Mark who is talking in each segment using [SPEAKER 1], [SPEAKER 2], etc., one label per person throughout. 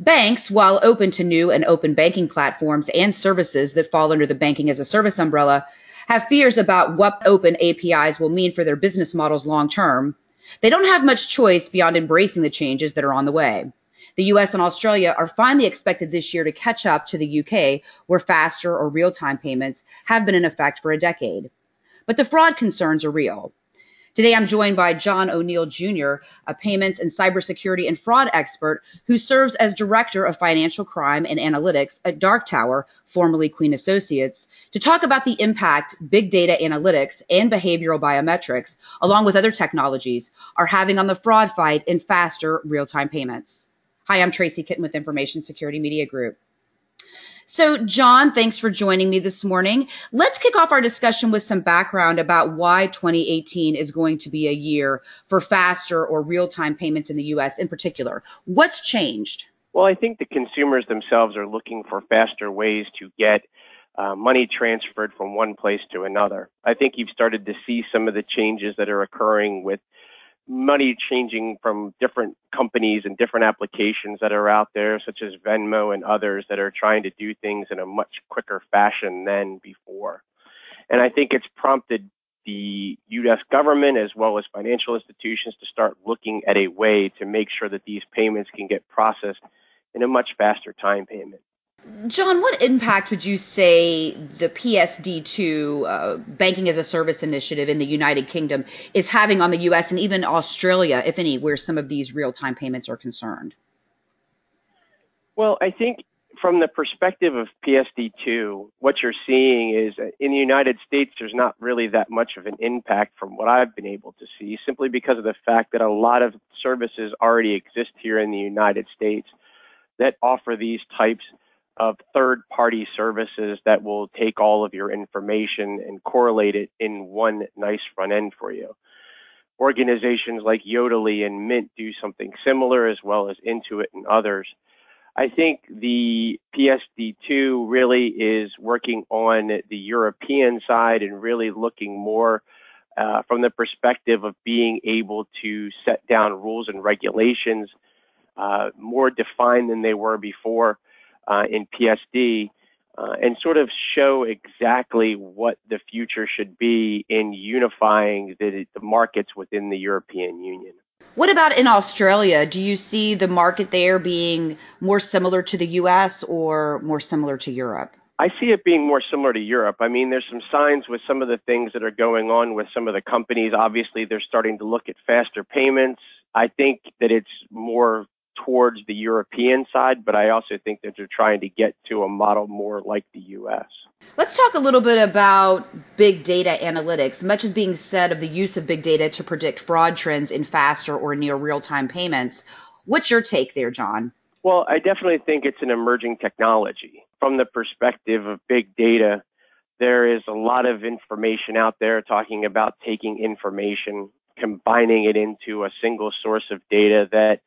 [SPEAKER 1] Banks, while open to new and open banking platforms and services that fall under the banking as a service umbrella, have fears about what open APIs will mean for their business models long term. They don't have much choice beyond embracing the changes that are on the way. The US and Australia are finally expected this year to catch up to the UK, where faster or real time payments have been in effect for a decade. But the fraud concerns are real. Today, I'm joined by John O'Neill Jr., a payments and cybersecurity and fraud expert who serves as Director of Financial Crime and Analytics at Dark Tower, formerly Queen Associates, to talk about the impact big data analytics and behavioral biometrics, along with other technologies, are having on the fraud fight in faster real time payments. Hi, I'm Tracy Kitten with Information Security Media Group. So, John, thanks for joining me this morning. Let's kick off our discussion with some background about why 2018 is going to be a year for faster or real time payments in the U.S. in particular. What's changed?
[SPEAKER 2] Well, I think the consumers themselves are looking for faster ways to get uh, money transferred from one place to another. I think you've started to see some of the changes that are occurring with money changing from different companies and different applications that are out there, such as Venmo and others that are trying to do things in a much quicker fashion than before. And I think it's prompted the US government as well as financial institutions to start looking at a way to make sure that these payments can get processed in a much faster time payment.
[SPEAKER 1] John, what impact would you say the PSD2 uh, Banking as a Service initiative in the United Kingdom is having on the U.S. and even Australia, if any, where some of these real time payments are concerned?
[SPEAKER 2] Well, I think from the perspective of PSD2, what you're seeing is in the United States, there's not really that much of an impact from what I've been able to see, simply because of the fact that a lot of services already exist here in the United States that offer these types of third party services that will take all of your information and correlate it in one nice front end for you. Organizations like Yodlee and Mint do something similar, as well as Intuit and others. I think the PSD2 really is working on the European side and really looking more uh, from the perspective of being able to set down rules and regulations uh, more defined than they were before uh, in PSD uh, and sort of show exactly what the future should be in unifying the, the markets within the European Union.
[SPEAKER 1] What about in Australia? Do you see the market there being more similar to the US or more similar to Europe?
[SPEAKER 2] I see it being more similar to Europe. I mean, there's some signs with some of the things that are going on with some of the companies. Obviously, they're starting to look at faster payments. I think that it's more towards the European side, but I also think that they're trying to get to a model more like the US.
[SPEAKER 1] Let's talk a little bit about big data analytics. Much is being said of the use of big data to predict fraud trends in faster or near real time payments. What's your take there, John?
[SPEAKER 2] Well, I definitely think it's an emerging technology. From the perspective of big data, there is a lot of information out there talking about taking information, combining it into a single source of data that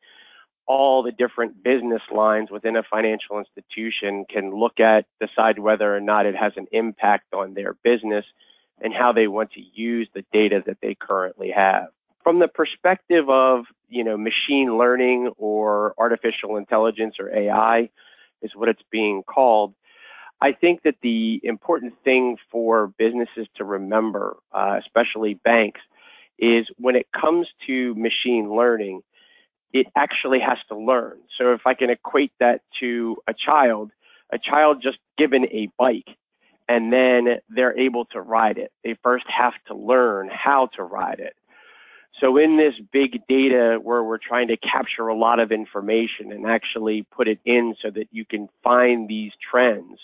[SPEAKER 2] all the different business lines within a financial institution can look at, decide whether or not it has an impact on their business and how they want to use the data that they currently have. From the perspective of, you know, machine learning or artificial intelligence or AI is what it's being called. I think that the important thing for businesses to remember, uh, especially banks, is when it comes to machine learning, it actually has to learn. So if I can equate that to a child, a child just given a bike and then they're able to ride it. They first have to learn how to ride it. So in this big data where we're trying to capture a lot of information and actually put it in so that you can find these trends,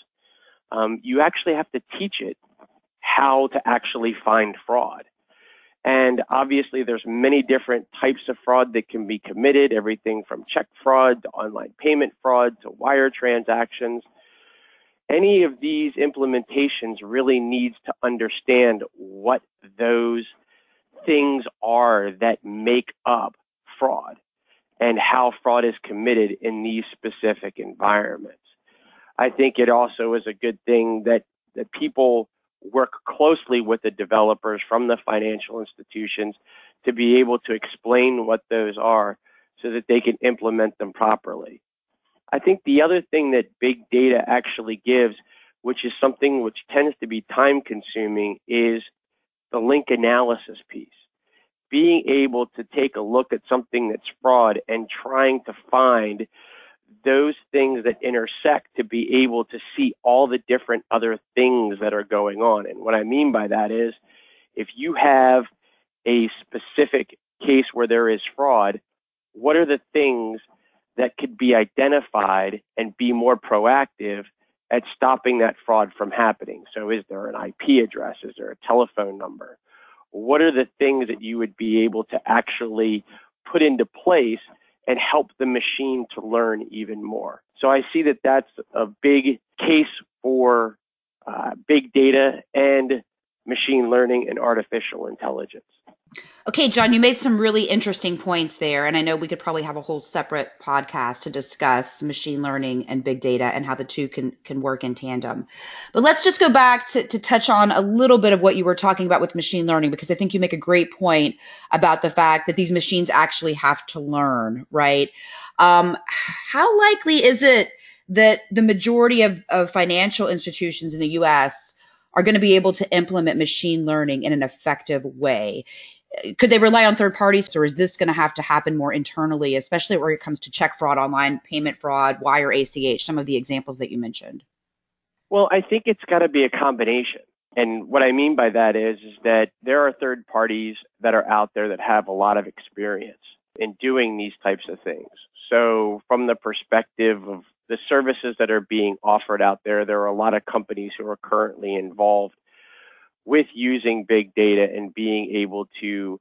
[SPEAKER 2] um, you actually have to teach it how to actually find fraud. And obviously, there's many different types of fraud that can be committed, everything from check fraud to online payment fraud to wire transactions. Any of these implementations really needs to understand what those things are that make up fraud and how fraud is committed in these specific environments. I think it also is a good thing that, that people work closely with the developers from the financial institutions to be able to explain what those are so that they can implement them properly. I think the other thing that big data actually gives, which is something which tends to be time consuming, is the link analysis piece. Being able to take a look at something that's fraud and trying to find those things that intersect to be able to see all the different other things that are going on. And what I mean by that is if you have a specific case where there is fraud, what are the things that could be identified and be more proactive at stopping that fraud from happening? So, is there an IP address? Is there a telephone number? What are the things that you would be able to actually put into place and help the machine to learn even more? So, I see that that's a big case for uh, big data and machine learning and artificial intelligence.
[SPEAKER 1] Okay, John, you made some really interesting points there, and I know we could probably have a whole separate podcast to discuss machine learning and big data and how the two can can work in tandem. But let's just go back to, to touch on a little bit of what you were talking about with machine learning, because I think you make a great point about the fact that these machines actually have to learn, right? Um, how likely is it that the majority of, of financial institutions in the U.S. are going to be able to implement machine learning in an effective way? Could they rely on third parties or is this going to have to happen more internally, especially where it comes to check fraud, online payment fraud, wire ACH, some of the examples that you mentioned?
[SPEAKER 2] Well, I think it's got to be a combination. And what I mean by that is, is that there are third parties that are out there that have a lot of experience in doing these types of things. So, from the perspective of the services that are being offered out there, there are a lot of companies who are currently involved with using big data and being able to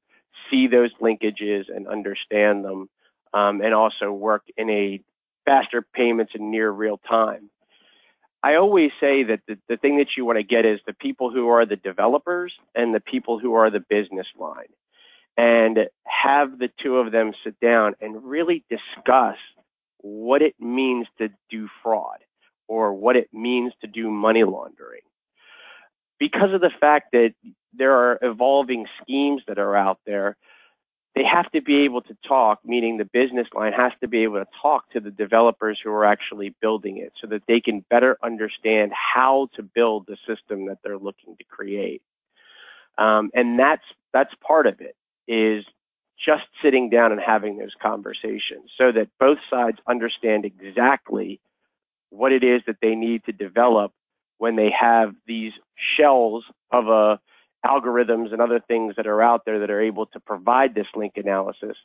[SPEAKER 2] see those linkages and understand them, um, and also work in a faster payments in near real time. I always say that the, the thing that you want to get is the people who are the developers and the people who are the business line, and have the two of them sit down and really discuss what it means to do fraud or what it means to do money laundering because of the fact that there are evolving schemes that are out there, they have to be able to talk, meaning the business line has to be able to talk to the developers who are actually building it so that they can better understand how to build the system that they're looking to create. Um, and that's that's part of it is just sitting down and having those conversations so that both sides understand exactly what it is that they need to develop when they have these shells of uh, algorithms and other things that are out there that are able to provide this link analysis.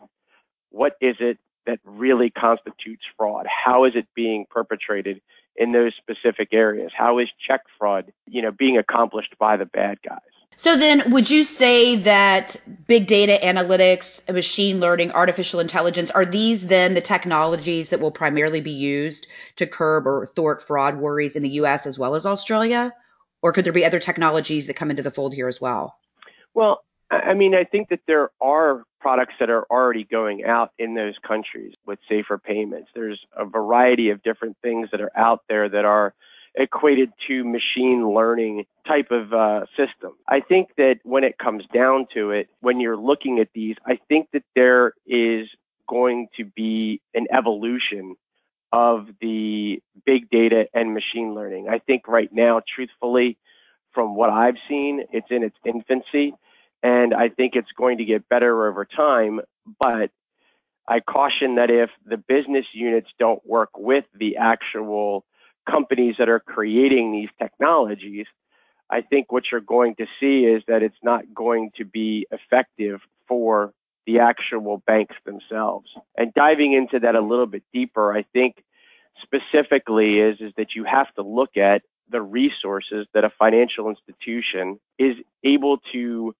[SPEAKER 2] What is it that really constitutes fraud? How is it being perpetrated in those specific areas? How is check fraud, you know, being accomplished by the bad guys?
[SPEAKER 1] So then, would you say that big data analytics, machine learning, artificial intelligence are these then the technologies that will primarily be used to curb or thwart fraud worries in the U.S. as well as Australia, or could there be other technologies that come into the fold here as well?
[SPEAKER 2] Well, I mean, I think that there are products that are already going out in those countries with safer payments. There's a variety of different things that are out there that are equated to machine learning type of uh, system. I think that when it comes down to it, when you're looking at these, I think that there is going to be an evolution of the big data and machine learning. I think right now, truthfully, from what I've seen, it's in its infancy, and I think it's going to get better over time. But I caution that if the business units don't work with the actual companies that are creating these technologies, I think what you're going to see is that it's not going to be effective for the actual banks themselves. And diving into that a little bit deeper, I think specifically is, is that you have to look at the resources that a financial institution is able to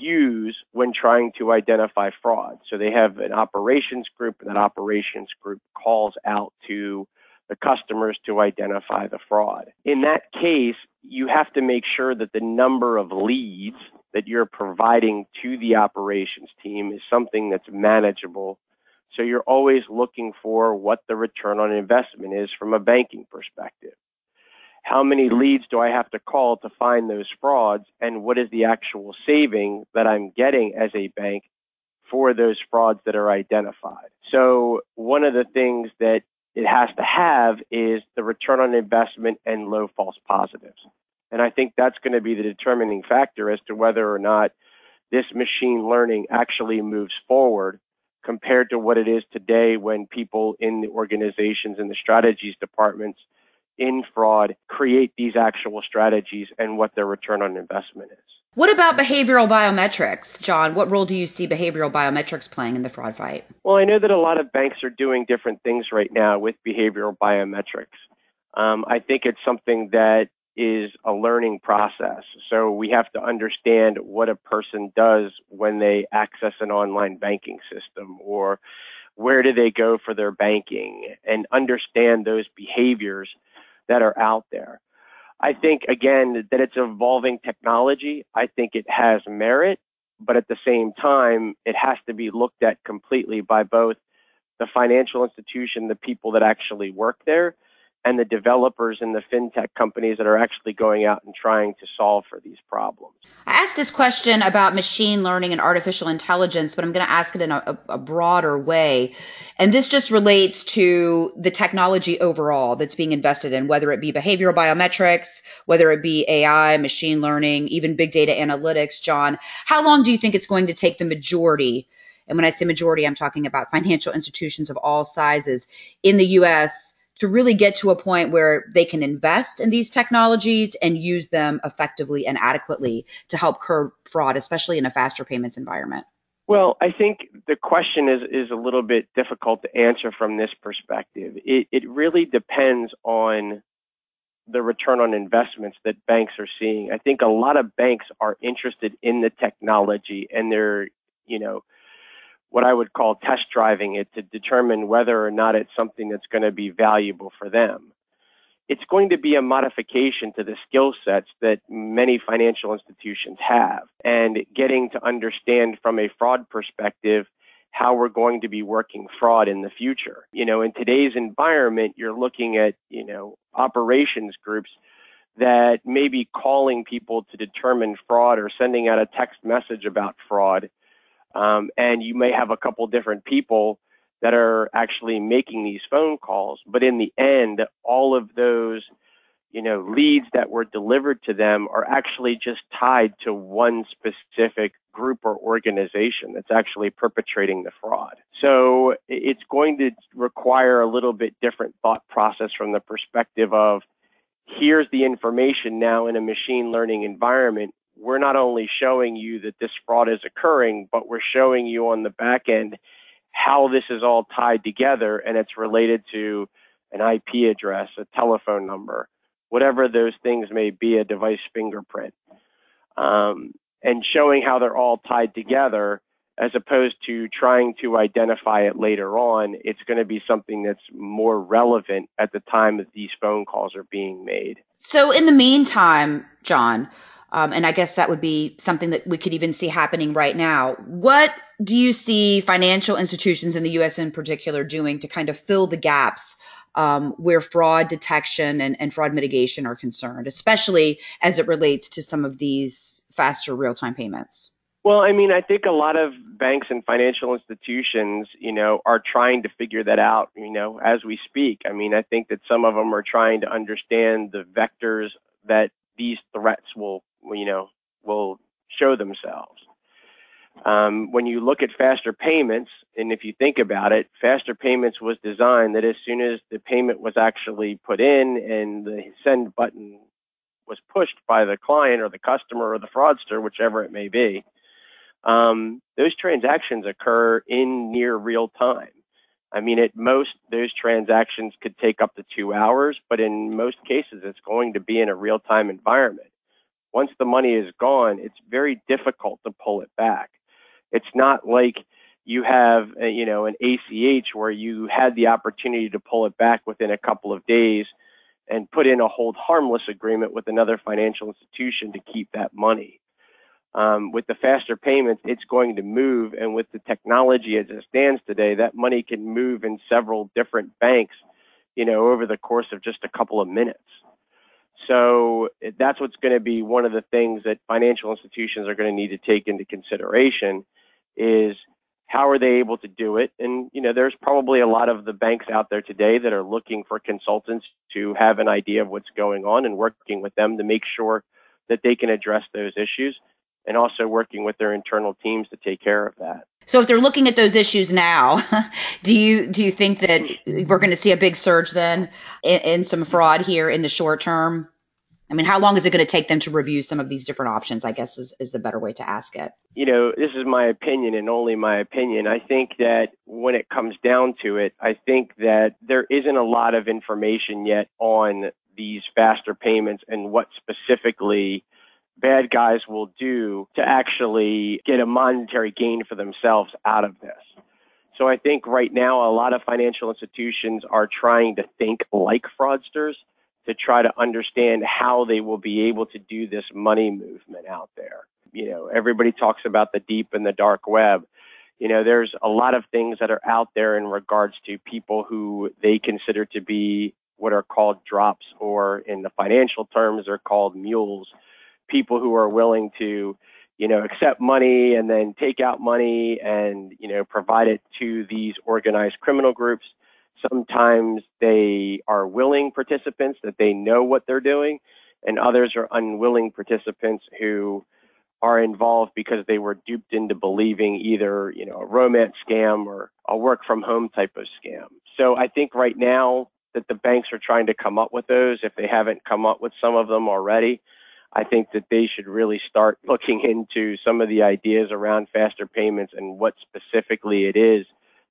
[SPEAKER 2] use when trying to identify fraud. So they have an operations group, and that operations group calls out to the customers to identify the fraud. In that case, you have to make sure that the number of leads that you're providing to the operations team is something that's manageable. So you're always looking for what the return on investment is from a banking perspective. How many leads do I have to call to find those frauds? And what is the actual saving that I'm getting as a bank for those frauds that are identified? So one of the things that it has to have is the return on investment and low false positives. And I think that's going to be the determining factor as to whether or not this machine learning actually moves forward compared to what it is today when people in the organizations and the strategies departments in fraud create these actual strategies and what their return on investment is.
[SPEAKER 1] What about behavioral biometrics, John? What role do you see behavioral biometrics playing in the fraud fight?
[SPEAKER 2] Well, I know that a lot of banks are doing different things right now with behavioral biometrics. Um, I think it's something that is a learning process. So we have to understand what a person does when they access an online banking system or where do they go for their banking and understand those behaviors that are out there. I think, again, that it's evolving technology. I think it has merit, but at the same time, it has to be looked at completely by both the financial institution, the people that actually work there, and the developers and the fintech companies that are actually going out and trying to solve for these problems.
[SPEAKER 1] I asked this question about machine learning and artificial intelligence, but I'm going to ask it in a, a, broader way. And this just relates to the technology overall that's being invested in, whether it be behavioral biometrics, whether it be AI, machine learning, even big data analytics. John, how long do you think it's going to take the majority? And when I say majority, I'm talking about financial institutions of all sizes in the US to really get to a point where they can invest in these technologies and use them effectively and adequately to help curb fraud, especially in a faster payments environment?
[SPEAKER 2] Well, I think the question is, is a little bit difficult to answer from this perspective. It, it really depends on the return on investments that banks are seeing. I think a lot of banks are interested in the technology and they're, you know, what I would call test driving it to determine whether or not it's something that's going to be valuable for them. It's going to be a modification to the skill sets that many financial institutions have and getting to understand from a fraud perspective how we're going to be working fraud in the future. You know, in today's environment, you're looking at, you know, operations groups that may be calling people to determine fraud or sending out a text message about fraud um, and you may have a couple different people that are actually making these phone calls. But in the end, all of those, you know, leads that were delivered to them are actually just tied to one specific group or organization that's actually perpetrating the fraud. So it's going to require a little bit different thought process from the perspective of here's the information now in a machine learning environment we're not only showing you that this fraud is occurring, but we're showing you on the back end how this is all tied together and it's related to an IP address, a telephone number, whatever those things may be, a device fingerprint, um, and showing how they're all tied together as opposed to trying to identify it later on. It's going to be something that's more relevant at the time that these phone calls are being made.
[SPEAKER 1] So, in the meantime, John, um, and I guess that would be something that we could even see happening right now. What do you see financial institutions in the U.S. in particular doing to kind of fill the gaps um, where fraud detection and, and fraud mitigation are concerned, especially as it relates to some of these faster real time payments?
[SPEAKER 2] Well, I mean, I think a lot of banks and financial institutions, you know, are trying to figure that out, you know, as we speak. I mean, I think that some of them are trying to understand the vectors that these threats will you know, will show themselves. Um, when you look at faster payments, and if you think about it, faster payments was designed that as soon as the payment was actually put in and the send button was pushed by the client or the customer or the fraudster, whichever it may be, um, those transactions occur in near real time. I mean, at most, those transactions could take up to two hours, but in most cases, it's going to be in a real time environment once the money is gone, it's very difficult to pull it back. It's not like you have, a, you know, an ACH where you had the opportunity to pull it back within a couple of days and put in a hold harmless agreement with another financial institution to keep that money. Um, with the faster payments, it's going to move, and with the technology as it stands today, that money can move in several different banks, you know, over the course of just a couple of minutes. So that's what's going to be one of the things that financial institutions are going to need to take into consideration is how are they able to do it? And, you know, there's probably a lot of the banks out there today that are looking for consultants to have an idea of what's going on and working with them to make sure that they can address those issues and also working with their internal teams to take care of that.
[SPEAKER 1] So if they're looking at those issues now, do you do you think that we're going to see a big surge then in, in some fraud here in the short term? I mean, how long is it going to take them to review some of these different options? I guess is, is the better way to ask it.
[SPEAKER 2] You know, this is my opinion and only my opinion. I think that when it comes down to it, I think that there isn't a lot of information yet on these faster payments and what specifically bad guys will do to actually get a monetary gain for themselves out of this. So I think right now a lot of financial institutions are trying to think like fraudsters to try to understand how they will be able to do this money movement out there. You know, everybody talks about the deep and the dark web. You know, there's a lot of things that are out there in regards to people who they consider to be what are called drops, or in the financial terms, are called mules. People who are willing to, you know, accept money and then take out money and, you know, provide it to these organized criminal groups Sometimes they are willing participants that they know what they're doing, and others are unwilling participants who are involved because they were duped into believing either, you know, a romance scam or a work from home type of scam. So I think right now that the banks are trying to come up with those, if they haven't come up with some of them already, I think that they should really start looking into some of the ideas around faster payments and what specifically it is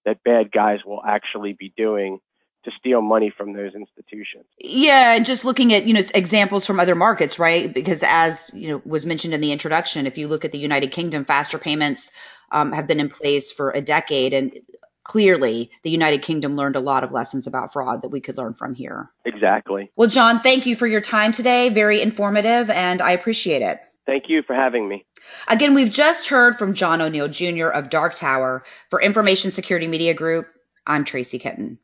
[SPEAKER 2] that bad guys will actually be doing to steal money from those institutions.
[SPEAKER 1] Yeah, and just looking at, you know, examples from other markets, right? Because as, you know, was mentioned in the introduction, if you look at the United Kingdom, faster payments um, have been in place for a decade and clearly the United Kingdom learned a lot of lessons about fraud that we could learn from here.
[SPEAKER 2] Exactly.
[SPEAKER 1] Well, John, thank you for your time today. Very informative and I appreciate it.
[SPEAKER 2] Thank you for having me.
[SPEAKER 1] Again, we've just heard from John O'Neill Jr. of Dark Tower for Information Security Media Group. I'm Tracy Kitten.